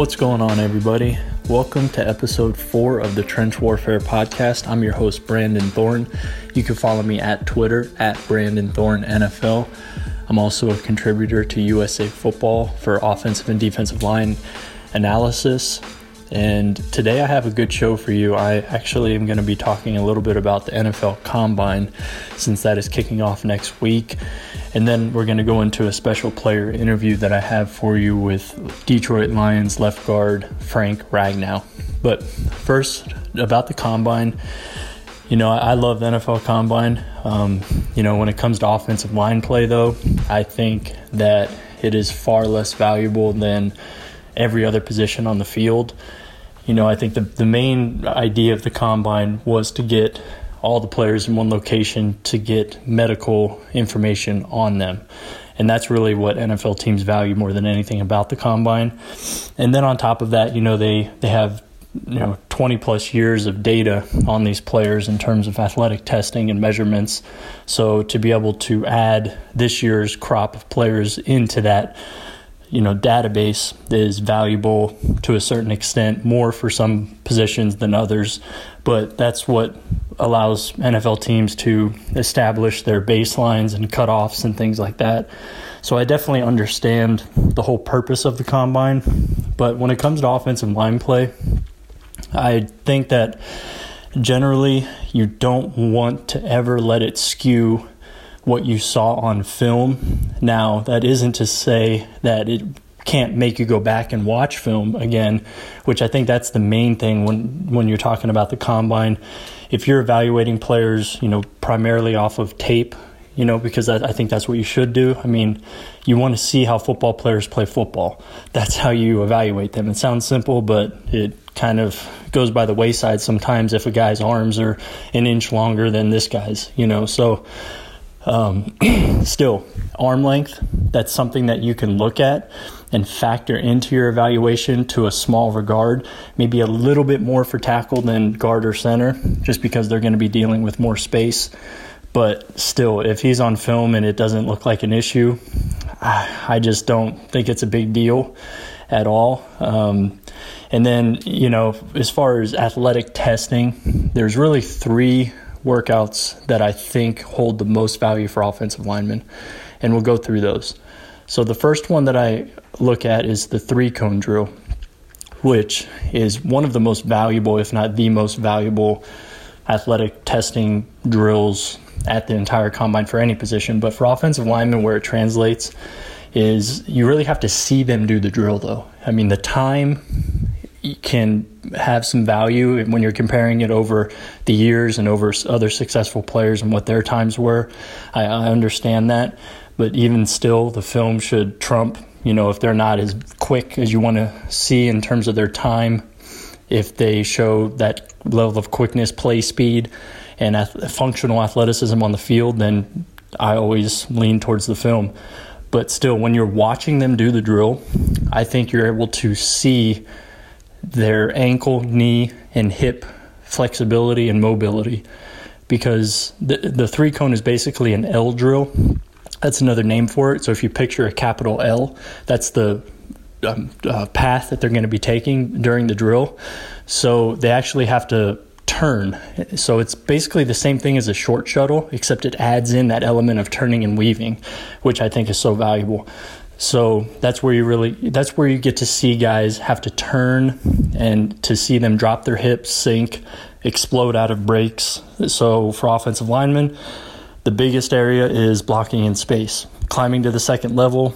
What's going on, everybody? Welcome to episode four of the Trench Warfare Podcast. I'm your host, Brandon Thorn. You can follow me at Twitter at Brandon Thorn NFL. I'm also a contributor to USA Football for offensive and defensive line analysis. And today I have a good show for you. I actually am going to be talking a little bit about the NFL Combine since that is kicking off next week. And then we're going to go into a special player interview that I have for you with Detroit Lions left guard Frank Ragnow. But first, about the Combine. You know, I love the NFL Combine. Um, you know, when it comes to offensive line play, though, I think that it is far less valuable than every other position on the field. You know, I think the, the main idea of the combine was to get all the players in one location to get medical information on them. And that's really what NFL teams value more than anything about the combine. And then on top of that, you know, they, they have you know 20 plus years of data on these players in terms of athletic testing and measurements so to be able to add this year's crop of players into that you know database is valuable to a certain extent more for some positions than others but that's what allows NFL teams to establish their baselines and cutoffs and things like that. So I definitely understand the whole purpose of the combine but when it comes to offensive line play I think that generally you don't want to ever let it skew what you saw on film. Now, that isn't to say that it can't make you go back and watch film again, which I think that's the main thing when when you're talking about the combine. If you're evaluating players, you know, primarily off of tape, you know, because I, I think that's what you should do. I mean, you want to see how football players play football. That's how you evaluate them. It sounds simple, but it kind of goes by the wayside sometimes if a guy's arms are an inch longer than this guy's, you know. So um, still, arm length, that's something that you can look at and factor into your evaluation to a small regard, maybe a little bit more for tackle than guard or center, just because they're going to be dealing with more space. But still, if he's on film and it doesn't look like an issue, I just don't think it's a big deal at all. Um, and then, you know, as far as athletic testing, there's really three workouts that I think hold the most value for offensive linemen, and we'll go through those. So the first one that I look at is the three cone drill, which is one of the most valuable, if not the most valuable, athletic testing drills at the entire combine for any position. But for offensive linemen, where it translates is you really have to see them do the drill, though. I mean, the time can have some value when you're comparing it over the years and over other successful players and what their times were. I, I understand that, but even still, the film should trump. You know, if they're not as quick as you want to see in terms of their time, if they show that level of quickness, play speed, and ath- functional athleticism on the field, then I always lean towards the film. But still, when you're watching them do the drill, I think you're able to see their ankle, knee, and hip flexibility and mobility because the, the three cone is basically an L drill. That's another name for it. So if you picture a capital L, that's the um, uh, path that they're going to be taking during the drill. So they actually have to turn. So it's basically the same thing as a short shuttle, except it adds in that element of turning and weaving, which I think is so valuable. So that's where you really that's where you get to see guys have to turn and to see them drop their hips, sink, explode out of breaks. So for offensive linemen, the biggest area is blocking in space, climbing to the second level,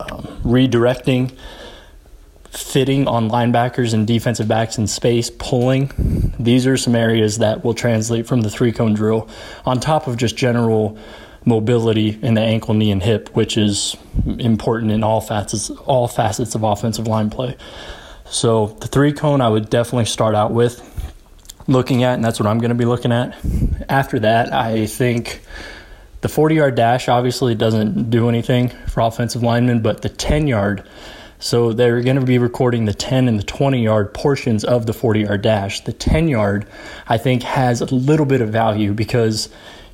um, redirecting, fitting on linebackers and defensive backs in space, pulling. These are some areas that will translate from the three cone drill on top of just general mobility in the ankle, knee, and hip, which is important in all facets all facets of offensive line play. So the three cone I would definitely start out with looking at, and that's what I'm going to be looking at. After that, I think the 40 yard dash obviously doesn't do anything for offensive linemen, but the 10 yard. So they're going to be recording the 10 and the 20 yard portions of the 40 yard dash. The 10 yard, I think, has a little bit of value because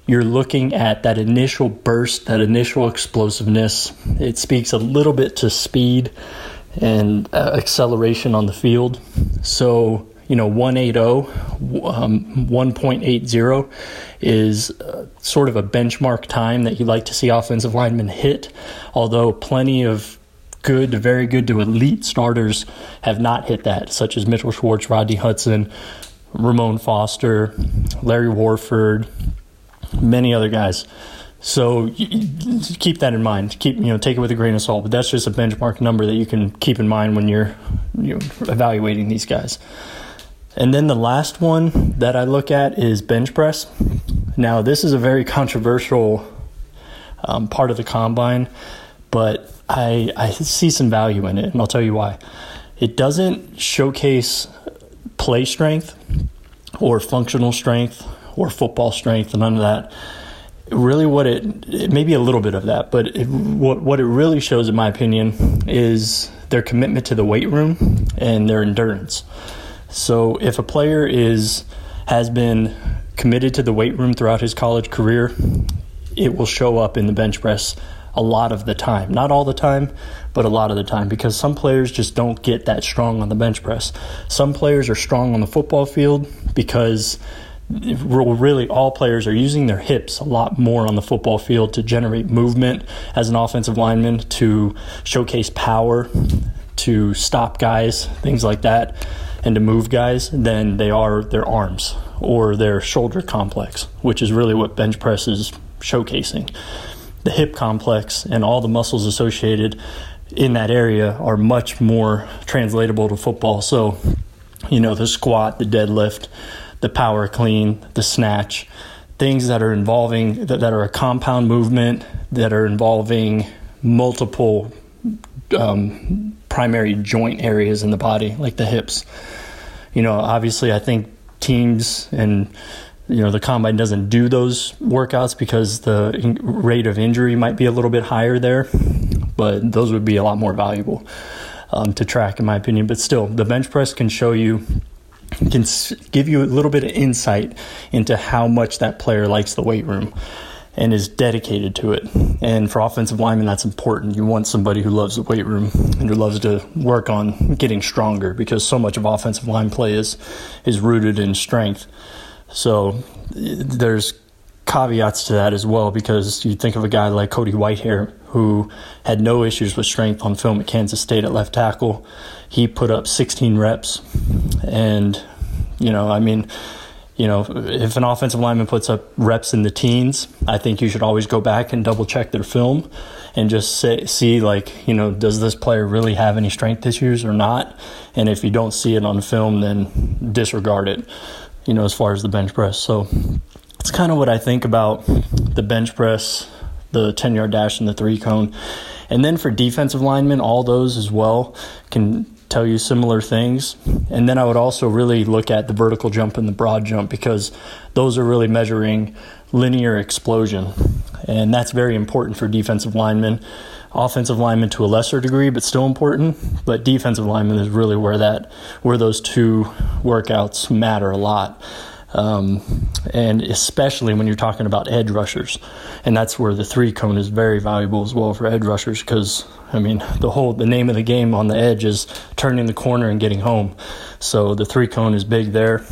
you're looking at that initial burst, that initial explosiveness. It speaks a little bit to speed and uh, acceleration on the field. So, you know, 180, um, 1.80 is uh, sort of a benchmark time that you like to see offensive linemen hit, although plenty of good very good to elite starters have not hit that, such as Mitchell Schwartz, Rodney Hudson, Ramon Foster, Larry Warford, many other guys. So keep that in mind. Keep you know take it with a grain of salt, but that's just a benchmark number that you can keep in mind when you're you know, evaluating these guys. And then the last one that I look at is bench press. Now this is a very controversial um, part of the combine, but I I see some value in it, and I'll tell you why. It doesn't showcase play strength or functional strength or football strength, and none of that really what it, it maybe a little bit of that but it, what, what it really shows in my opinion is their commitment to the weight room and their endurance. So if a player is has been committed to the weight room throughout his college career it will show up in the bench press a lot of the time. Not all the time but a lot of the time because some players just don't get that strong on the bench press. Some players are strong on the football field because really all players are using their hips a lot more on the football field to generate movement as an offensive lineman to showcase power to stop guys things like that and to move guys than they are their arms or their shoulder complex which is really what bench press is showcasing. The hip complex and all the muscles associated in that area are much more translatable to football. So you know the squat the deadlift the power clean, the snatch, things that are involving that, that are a compound movement that are involving multiple um, primary joint areas in the body, like the hips. You know, obviously, I think teams and you know the combine doesn't do those workouts because the rate of injury might be a little bit higher there, but those would be a lot more valuable um, to track, in my opinion. But still, the bench press can show you can give you a little bit of insight into how much that player likes the weight room and is dedicated to it. And for offensive linemen, that's important. You want somebody who loves the weight room and who loves to work on getting stronger because so much of offensive line play is is rooted in strength. So there's caveats to that as well because you think of a guy like Cody Whitehair who had no issues with strength on film at Kansas State at left tackle. He put up 16 reps, and you know, I mean, you know, if an offensive lineman puts up reps in the teens, I think you should always go back and double check their film and just say, see, like, you know, does this player really have any strength issues or not? And if you don't see it on film, then disregard it, you know, as far as the bench press. So it's kind of what I think about the bench press, the 10 yard dash, and the three cone. And then for defensive linemen, all those as well can tell you similar things. And then I would also really look at the vertical jump and the broad jump because those are really measuring linear explosion. And that's very important for defensive linemen. Offensive linemen to a lesser degree, but still important. But defensive linemen is really where that where those two workouts matter a lot. Um, and especially when you're talking about edge rushers. And that's where the three cone is very valuable as well for edge rushers because, I mean, the whole the name of the game on the edge is turning the corner and getting home. So the three cone is big there.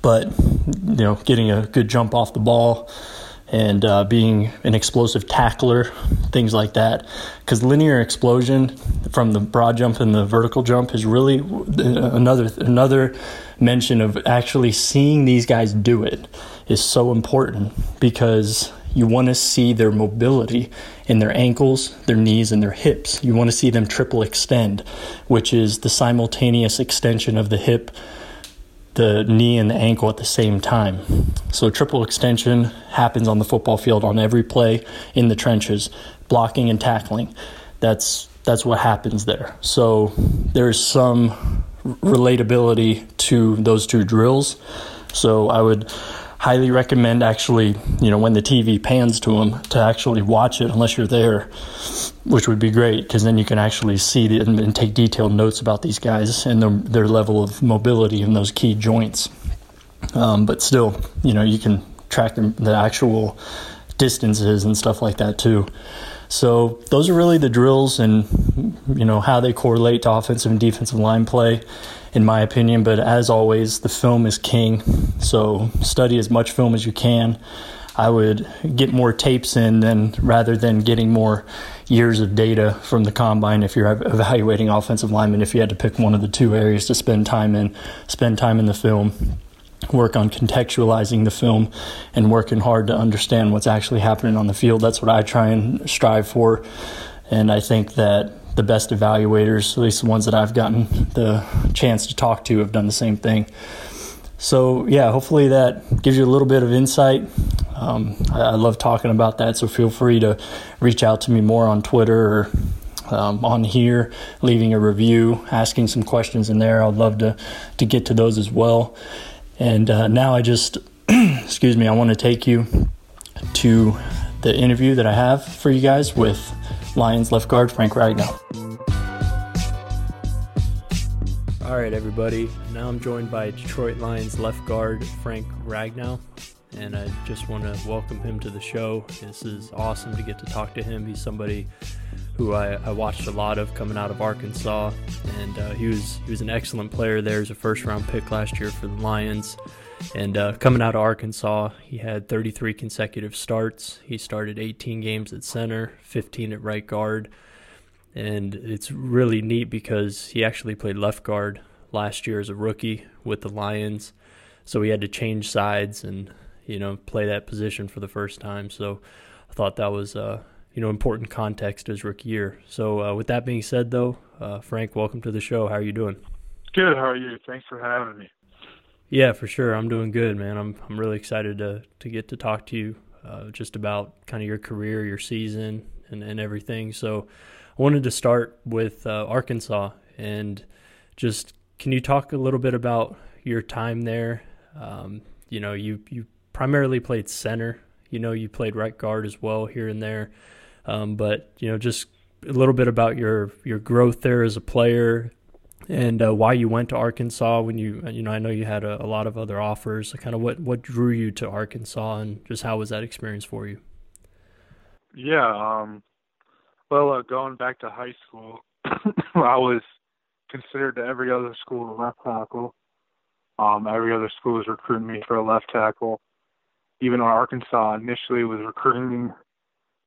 But, you know, getting a good jump off the ball and uh, being an explosive tackler, things like that. Because linear explosion from the broad jump and the vertical jump is really another another mention of actually seeing these guys do it is so important because you want to see their mobility in their ankles, their knees, and their hips. You want to see them triple extend, which is the simultaneous extension of the hip the knee and the ankle at the same time. So, triple extension happens on the football field on every play in the trenches, blocking and tackling. That's that's what happens there. So, there's some relatability to those two drills. So, I would highly recommend actually, you know, when the TV pans to them to actually watch it unless you're there, which would be great because then you can actually see the, and, and, take detailed notes about these guys and their, their level of mobility in those key joints. Um, but still, you know, you can track them, the actual distances and stuff like that too. So those are really the drills and you know how they correlate to offensive and defensive line play, in my opinion. But as always, the film is king. So study as much film as you can. I would get more tapes in than rather than getting more years of data from the combine if you're evaluating offensive linemen. If you had to pick one of the two areas to spend time in, spend time in the film work on contextualizing the film and working hard to understand what's actually happening on the field. That's what I try and strive for. And I think that the best evaluators, at least the ones that I've gotten the chance to talk to, have done the same thing. So, yeah, hopefully that gives you a little bit of insight. Um, I, I, love talking about that, so feel free to reach out to me more on Twitter or um, on here, leaving a review, asking some questions in there. I'd love to, to get to those as well. And uh, now I just, excuse me, I want to take you to the interview that I have for you guys with Lions left guard Frank Ragnow. All right, everybody. Now I'm joined by Detroit Lions left guard Frank Ragnow, and I just want to welcome him to the show. This is awesome to get to talk to him. He's somebody who I, I watched a lot of coming out of Arkansas, and uh, he was he was an excellent player there as a first round pick last year for the Lions. And uh, coming out of Arkansas, he had 33 consecutive starts. He started 18 games at center, 15 at right guard, and it's really neat because he actually played left guard last year as a rookie with the Lions, so he had to change sides and you know play that position for the first time. So I thought that was uh, you know important context as rookie year. So uh, with that being said, though, uh, Frank, welcome to the show. How are you doing? Good. How are you? Thanks for having me. Yeah, for sure. I'm doing good, man. I'm I'm really excited to to get to talk to you uh, just about kind of your career, your season, and and everything. So I wanted to start with uh, Arkansas and just can you talk a little bit about your time there? Um, you know, you you primarily played center. You know, you played right guard as well here and there. Um, but you know, just a little bit about your your growth there as a player, and uh, why you went to Arkansas when you you know I know you had a, a lot of other offers. Kind of what what drew you to Arkansas, and just how was that experience for you? Yeah, um, well, uh, going back to high school, I was considered to every other school a left tackle. Um, every other school was recruiting me for a left tackle. Even Arkansas initially was recruiting me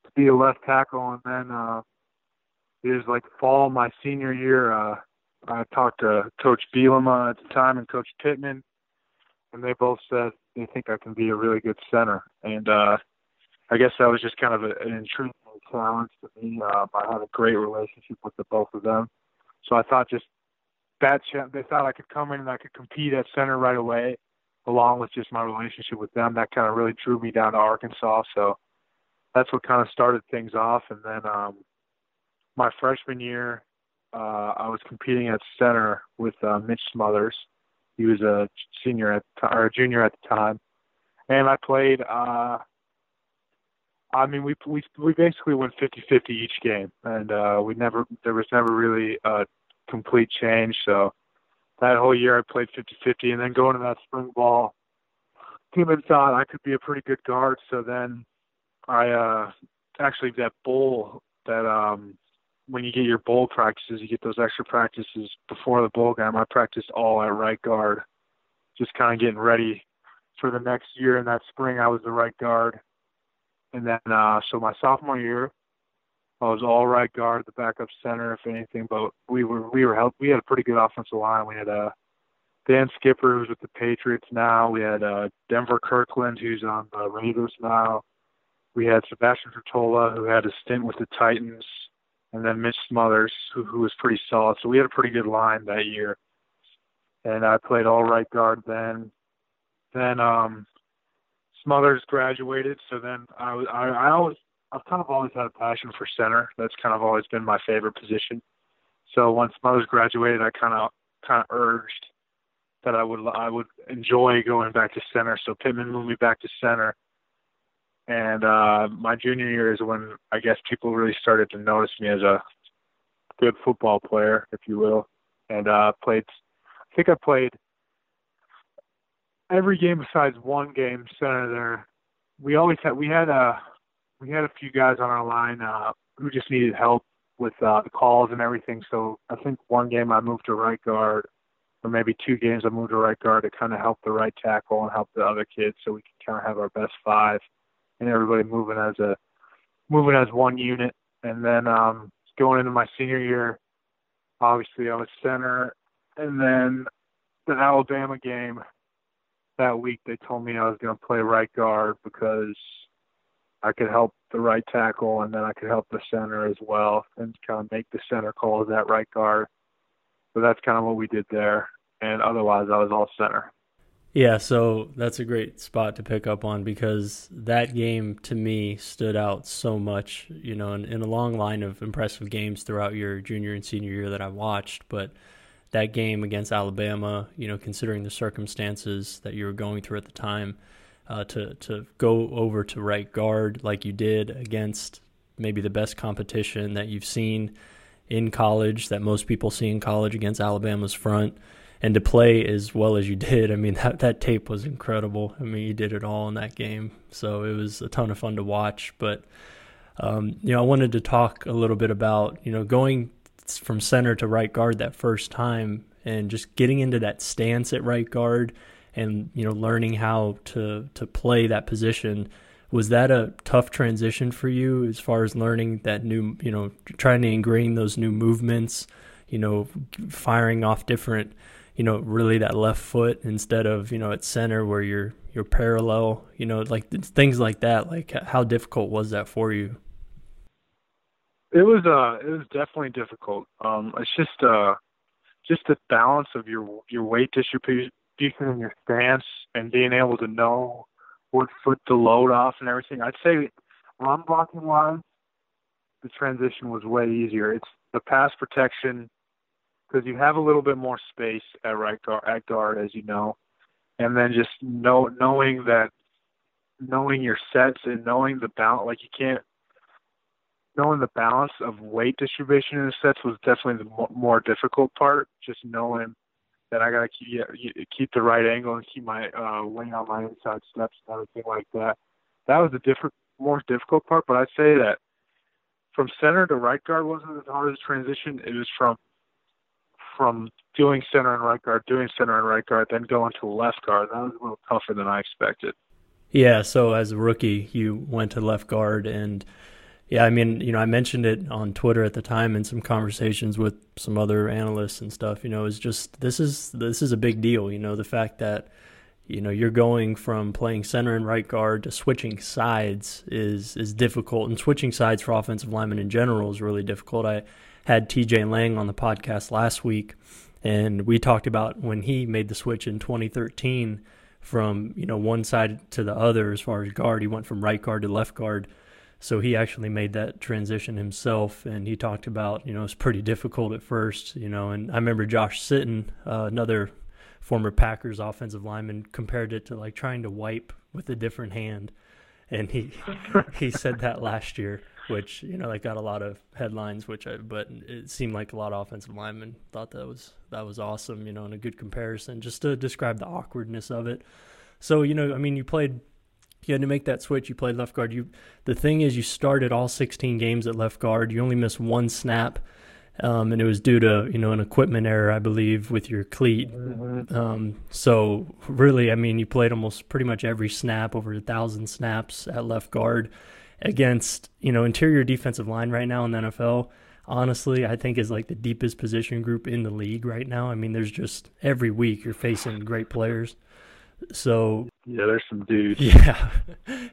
to be a left tackle, and then uh, it was like fall my senior year. Uh, I talked to Coach Bielema at the time and Coach Pittman, and they both said they think I can be a really good center. And uh, I guess that was just kind of a, an intriguing challenge to me. Uh, I had a great relationship with the both of them, so I thought just that they thought I could come in and I could compete at center right away, along with just my relationship with them. That kind of really drew me down to Arkansas. So that's what kind of started things off. And then um, my freshman year, uh, I was competing at center with uh, Mitch Smothers. He was a senior at or a junior at the time, and I played. Uh, I mean, we we we basically went 50-50 each game, and uh, we never there was never really a complete change. So that whole year I played 50-50, and then going to that spring ball, team had thought I could be a pretty good guard. So then I uh actually that bowl that um when you get your bowl practices, you get those extra practices before the bowl game. I practiced all at right guard, just kind of getting ready for the next year. And that spring, I was the right guard, and then uh so my sophomore year, I was all right guard, the backup center, if anything. But we were we were help. We had a pretty good offensive line. We had uh Dan Skipper, who's with the Patriots now. We had uh Denver Kirkland, who's on the Raiders now we had Sebastian Tretola, who had a stint with the Titans, and then Mitch Smothers, who, who was pretty solid. So we had a pretty good line that year. And I played all right guard then. Then um, Smothers graduated, so then I I, I always I've kind of always had a passion for center. That's kind of always been my favorite position. So once Smothers graduated, I kind of kind of urged that I would I would enjoy going back to center. So Pittman moved me back to center and uh, my junior year is when I guess people really started to notice me as a good football player, if you will. And uh, played, I think I played every game besides one game center. We always had we had a we had a few guys on our line uh, who just needed help with uh, the calls and everything. So I think one game I moved to right guard, or maybe two games I moved to right guard to kind of help the right tackle and help the other kids, so we could kind of have our best five and everybody moving as a moving as one unit. And then um, going into my senior year, obviously I was center, and then the Alabama game that week they told me I was going to play right guard because I could help the right tackle and then I could help the center as well and kind of make the center calls at right guard. So that's kind of what we did there. And otherwise, I was all center. Yeah, so that's a great spot to pick up on because that game to me stood out so much, you know, in, in a long line of impressive games throughout your junior and senior year that I watched. But that game against Alabama, you know, considering the circumstances that you were going through at the time, uh, to to go over to right guard like you did against maybe the best competition that you've seen in college, that most people see in college against Alabama's front and to play as well as you did, I mean that that tape was incredible. I mean you did it all in that game, so it was a ton of fun to watch. But um, you know, I wanted to talk a little bit about you know going from center to right guard that first time and just getting into that stance at right guard and you know learning how to to play that position was that a tough transition for you as far as learning that new you know trying to ingrain those new movements you know firing off different you know, really that left foot instead of, you know, at center where you're you're parallel, you know, like things like that. Like how difficult was that for you? It was uh it was definitely difficult. Um it's just uh just the balance of your your weight distribution and your stance and being able to know what foot to load off and everything. I'd say run blocking wise, the transition was way easier. It's the pass protection because you have a little bit more space at right guard, at guard, as you know, and then just know knowing that knowing your sets and knowing the balance, like you can't knowing the balance of weight distribution in the sets was definitely the more difficult part. Just knowing that I gotta keep keep the right angle and keep my uh, weight on my inside steps and everything like that. That was the different, more difficult part. But I'd say that from center to right guard wasn't as hard as transition. It was from from doing center and right guard, doing center and right guard, then going to left guard. That was a little tougher than I expected. Yeah, so as a rookie, you went to left guard, and yeah, I mean, you know, I mentioned it on Twitter at the time in some conversations with some other analysts and stuff. You know, is just this is this is a big deal. You know, the fact that you know you're going from playing center and right guard to switching sides is is difficult, and switching sides for offensive linemen in general is really difficult. I had TJ Lang on the podcast last week, and we talked about when he made the switch in 2013 from you know one side to the other as far as guard. He went from right guard to left guard. So he actually made that transition himself, and he talked about you know it's pretty difficult at first, you know. And I remember Josh Sitton, uh, another former Packers offensive lineman, compared it to like trying to wipe with a different hand, and he he said that last year which you know that got a lot of headlines. Which I, but it seemed like a lot of offensive linemen thought that was that was awesome. You know, and a good comparison just to describe the awkwardness of it. So you know, I mean, you played. You had to make that switch. You played left guard. You, the thing is, you started all 16 games at left guard. You only missed one snap, um, and it was due to you know an equipment error, I believe, with your cleat. Mm-hmm. Um, so really, I mean, you played almost pretty much every snap, over a thousand snaps at left guard against you know interior defensive line right now in the NFL. Honestly, I think is like the deepest position group in the league right now. I mean, there's just every week you're facing great players. So yeah, there's some dudes. Yeah,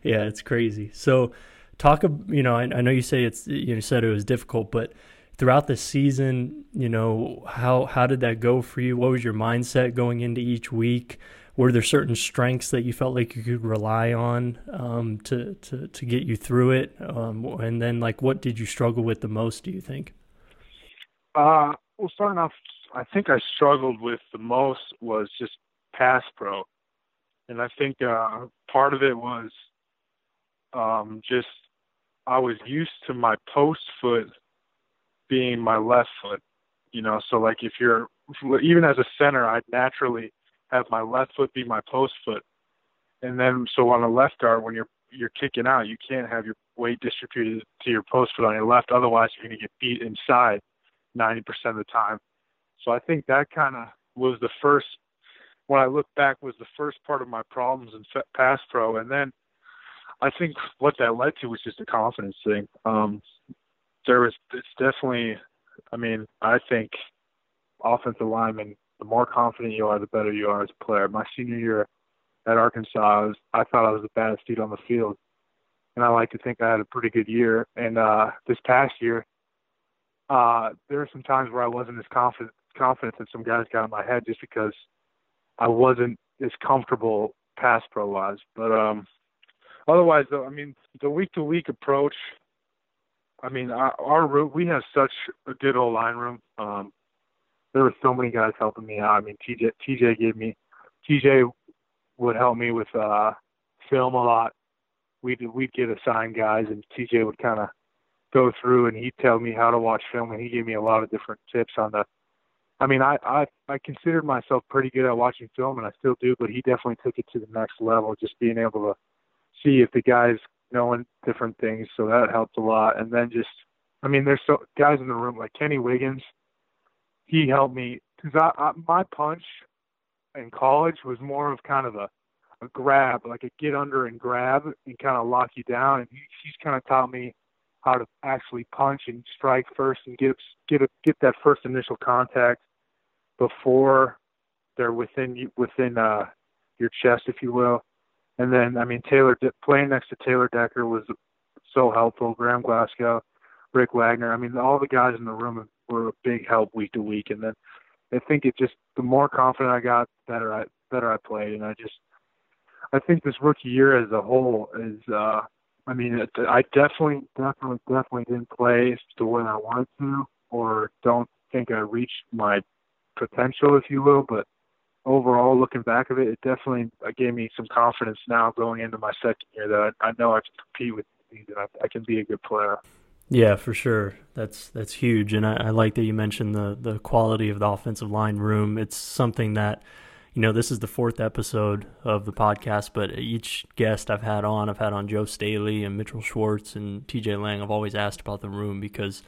yeah, it's crazy. So talk. Of you know, I, I know you say it's you said it was difficult, but throughout the season, you know, how how did that go for you? What was your mindset going into each week? Were there certain strengths that you felt like you could rely on um, to, to to get you through it? Um, and then, like, what did you struggle with the most? Do you think? Uh, well, starting off, I think I struggled with the most was just pass pro, and I think uh, part of it was um, just I was used to my post foot being my left foot, you know. So like if you're even as a center, I'd naturally have my left foot be my post foot, and then so on a left guard when you're you're kicking out, you can't have your weight distributed to your post foot on your left. Otherwise, you're going to get beat inside 90% of the time. So I think that kind of was the first. When I look back, was the first part of my problems in pass pro, and then I think what that led to was just a confidence thing. Um, there was it's definitely. I mean, I think offensive lineman, the more confident you are, the better you are as a player. My senior year at Arkansas, I, was, I thought I was the baddest dude on the field, and I like to think I had a pretty good year. And uh, this past year, uh, there were some times where I wasn't as confident confident that some guys got in my head just because I wasn't as comfortable pass pro wise. But um, otherwise, though, I mean, the week to week approach. I mean, our, our room, we have such a good old line room. Um, there were so many guys helping me out. I mean, TJ TJ gave me TJ would help me with uh film a lot. We'd we'd get assigned guys, and TJ would kind of go through and he'd tell me how to watch film, and he gave me a lot of different tips on the. I mean, I I I considered myself pretty good at watching film, and I still do, but he definitely took it to the next level, just being able to see if the guys knowing different things. So that helped a lot, and then just, I mean, there's so guys in the room like Kenny Wiggins he helped me because I, I my punch in college was more of kind of a a grab, like a get under and grab and kind of lock you down. And he, he's kind of taught me how to actually punch and strike first and get get a, get that first initial contact before they're within within uh your chest, if you will. And then, I mean, Taylor playing next to Taylor Decker was so helpful. Graham Glasgow, Rick Wagner. I mean, all the guys in the room were a big help week to week. And then I think it just the more confident I got, better I better I played. And I just I think this rookie year as a whole is uh I mean I definitely definitely definitely didn't play the way I wanted to or don't think I reached my potential if you will, but overall looking back of it, it definitely gave me some confidence now going into my second year that I, I know I can compete with these and I, I can be a good player. Yeah, for sure. That's that's huge, and I, I, like that you mentioned the the quality of the offensive line room. It's something that, you know, this is the fourth episode of the podcast, but each guest I've had on, I've had on Joe Staley and Mitchell Schwartz and T.J. Lang. I've always asked about the room because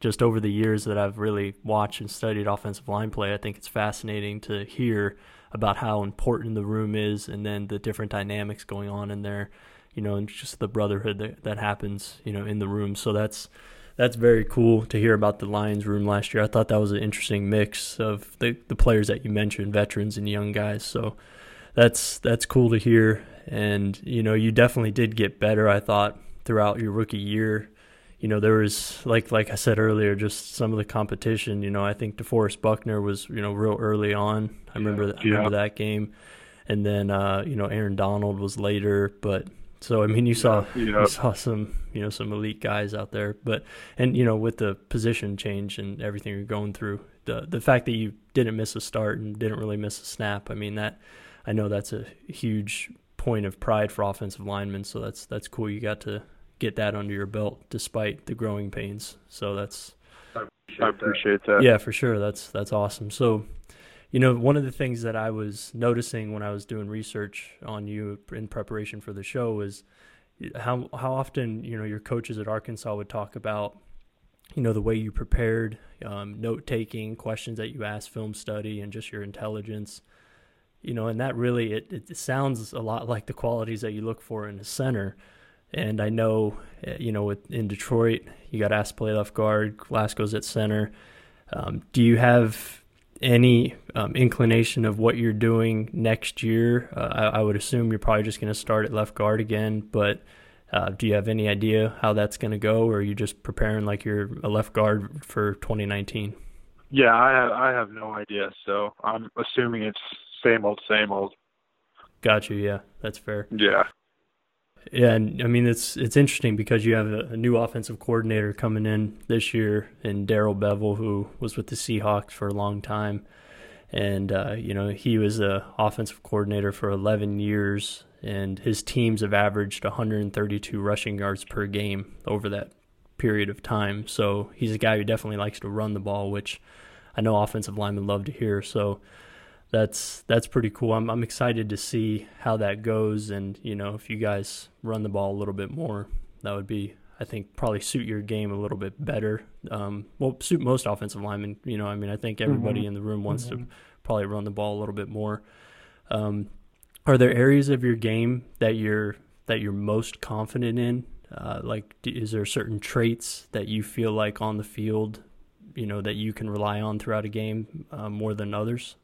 just over the years that I've really watched and studied offensive line play, I think it's fascinating to hear about how important the room is, and then the different dynamics going on in there you know, and just the brotherhood that, that happens, you know, in the room. So that's that's very cool to hear about the Lions room last year. I thought that was an interesting mix of the, the players that you mentioned, veterans and young guys. So that's that's cool to hear. And you know, you definitely did get better. I thought throughout your rookie year. You know, there was like like I said earlier, just some of the competition. You know, I think DeForest Buckner was you know real early on. I remember yeah. I remember that game, and then uh, you know Aaron Donald was later, but so I mean, you saw yeah. you saw some you know some elite guys out there, but and you know with the position change and everything you're going through, the the fact that you didn't miss a start and didn't really miss a snap, I mean that I know that's a huge point of pride for offensive linemen. So that's that's cool. You got to get that under your belt despite the growing pains. So that's I appreciate, I appreciate that. that. Yeah, for sure. That's that's awesome. So you know, one of the things that I was noticing when I was doing research on you in preparation for the show was how how often you know your coaches at Arkansas would talk about you know the way you prepared, um, note taking, questions that you asked, film study, and just your intelligence. You know, and that really it, it sounds a lot like the qualities that you look for in a center. And I know, eh, you know, with, in Detroit, you got asked to play left guard. Glasgow's at center. Um, do you have any um, inclination of what you're doing next year? Uh, I, I, would assume you're probably just going to start at left guard again, but uh, do you have any idea how that's going to go, or are you just preparing like you're a left guard for 2019? Yeah, I have, I have no idea, so I'm assuming it's same old, same old. Got you. Yeah, that's fair. Yeah. Yeah, and I mean it's it's interesting because you have a, a new offensive coordinator coming in this year, and Darrell Bevell, who was with the Seahawks for a long time, and uh, you know he was a offensive coordinator for 11 years, and his teams have averaged 132 rushing yards per game over that period of time. So he's a guy who definitely likes to run the ball, which I know offensive linemen love to hear. So that's that's pretty cool. I'm I'm excited to see how that goes, and you know if you guys run the ball a little bit more, that would be I think probably suit your game a little bit better. Um, well, suit most offensive linemen. You know, I mean, I think everybody mm-hmm. in the room wants mm-hmm. to probably run the ball a little bit more. Um, are there areas of your game that you're that you're most confident in? Uh, like, is there certain traits that you feel like on the field, you know, that you can rely on throughout a game uh, more than others?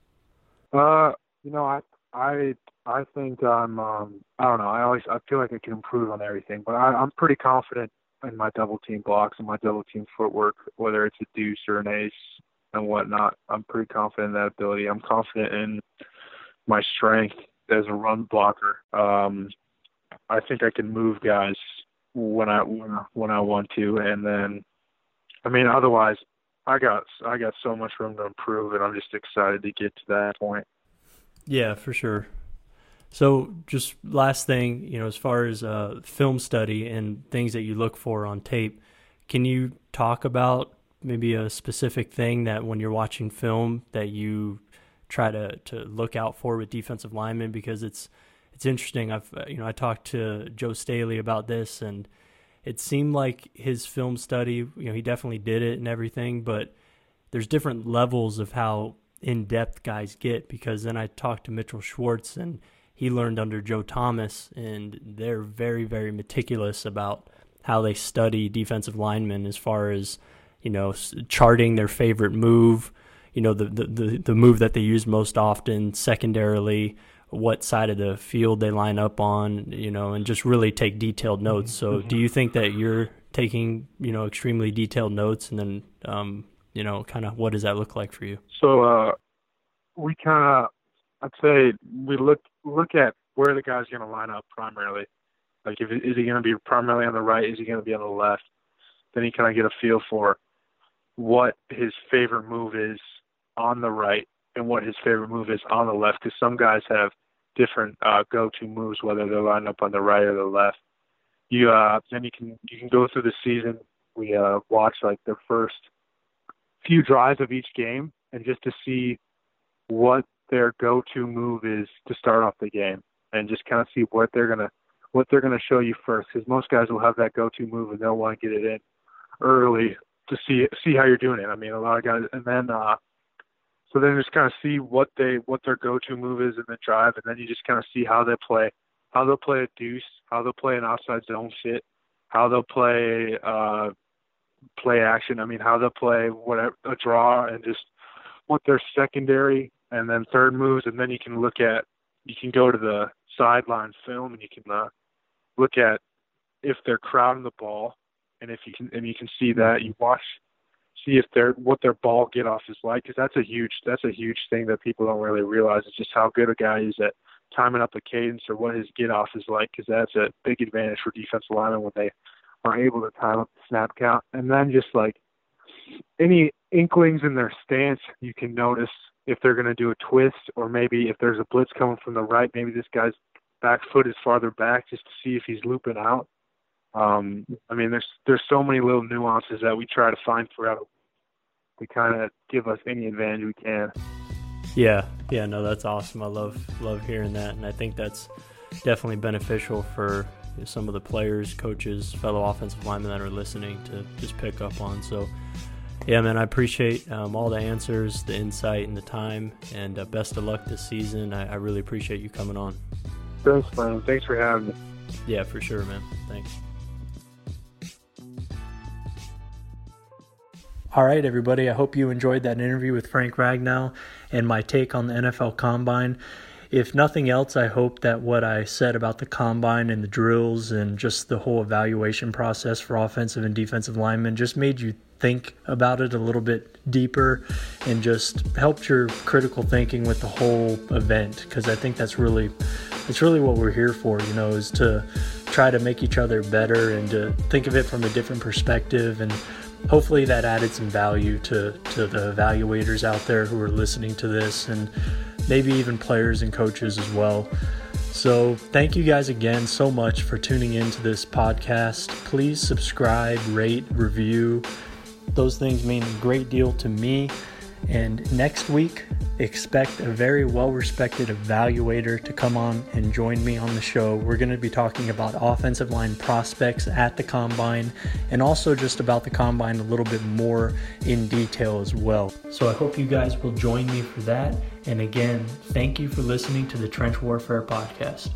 Uh, you know, I I I think I'm um I don't know, I always I feel like I can improve on everything, but I, I'm pretty confident in my double team blocks and my double team footwork, whether it's a deuce or an ace and whatnot. I'm pretty confident in that ability. I'm confident in my strength as a run blocker. Um, I think I can move guys when I when I want to, and then, I mean, otherwise, I got I got so much room to improve, and I'm just excited to get to that point. Yeah, for sure. So, just last thing, you know, as far as uh, film study and things that you look for on tape, can you talk about maybe a specific thing that when you're watching film that you try to to look out for with defensive linemen? Because it's it's interesting. I've you know I talked to Joe Staley about this, and it seemed like his film study. You know, he definitely did it and everything, but there's different levels of how in depth guys get. Because then I talked to Mitchell Schwartz and he learned under Joe Thomas, and they're very, very meticulous about how they study defensive linemen as far as you know charting their favorite move, you know the the the move that they use most often, secondarily what side of the field they line up on, you know, and just really take detailed notes. So, mm-hmm. do you think that you're taking, you know, extremely detailed notes, and then, um, you know, kind of what does that look like for you? So, uh, we kind of I'd say we look look at where the guy's going to line up primarily. Like, if is he going to be primarily on the right? Is he going to be on the left? Then you kind of get a feel for what his favorite move is on the right and what his favorite move is on the left. Because some guys have different uh, go-to moves, whether they're lined up on the right or the left. You uh, then you can you can go through the season. We uh, watch like the first few drives of each game, and just to see what their go-to move is to start off the game, and just kind of see what they're gonna what they're gonna show you first. Because most guys will have that go-to move and they'll want to get it in early to see see how you're doing it. I mean, a lot of guys, and then uh, so then just kind of see what they what their go-to move is in the drive, and then you just kind of see how they play, how they'll play a deuce, how they'll play an outside zone fit, how they'll play uh, play action. I mean, how they'll play whatever a draw, and just what their secondary and then third moves, and then you can look at you can go to the sideline film and you can uh, look at if they're crowding the ball, and if you can and you can see that you watch see if they're what their ball get off is like because that's a huge that's a huge thing that people don't really realize is just how good a guy is at timing up the cadence or what his get off is like because that's a big advantage for defensive linemen when they are able to time up the snap count and then just like any inklings in their stance you can notice if they're going to do a twist or maybe if there's a blitz coming from the right, maybe this guy's back foot is farther back just to see if he's looping out. Um, I mean, there's there's so many little nuances that we try to find throughout to kind of give us any advantage we can. Yeah, yeah, no, that's awesome. I love love hearing that, and I think that's definitely beneficial for some of the players, coaches, fellow offensive linemen that are listening to just pick up on. So yeah, man, I appreciate um, all the answers, the insight, and the time. And uh, best of luck this season. I, I, really appreciate you coming on. Thanks, man. Thanks for having me. Yeah, for sure, man. Thanks. All right, everybody. I hope you enjoyed that interview with Frank Ragnow and my take on the NFL Combine. If nothing else, I hope that what I said about the combine and the drills and just the whole evaluation process for offensive and defensive linemen just made you think about it a little bit deeper and just helped your critical thinking with the whole event because I think that's really it's really what we're here for, you know, is to try to make each other better and to think of it from a different perspective and hopefully that added some value to to the evaluators out there who are listening to this and maybe even players and coaches as well. So, thank you guys again so much for tuning in to this podcast. Please subscribe, rate, review, those things mean a great deal to me And next week, expect a very well respected evaluator to come on and join me on the show. We're going to be talking about offensive line prospects at the combine and also just about the combine a little bit more in detail as well. So I hope you guys will join me for that. And again, thank you for listening to the Trench Warfare Podcast.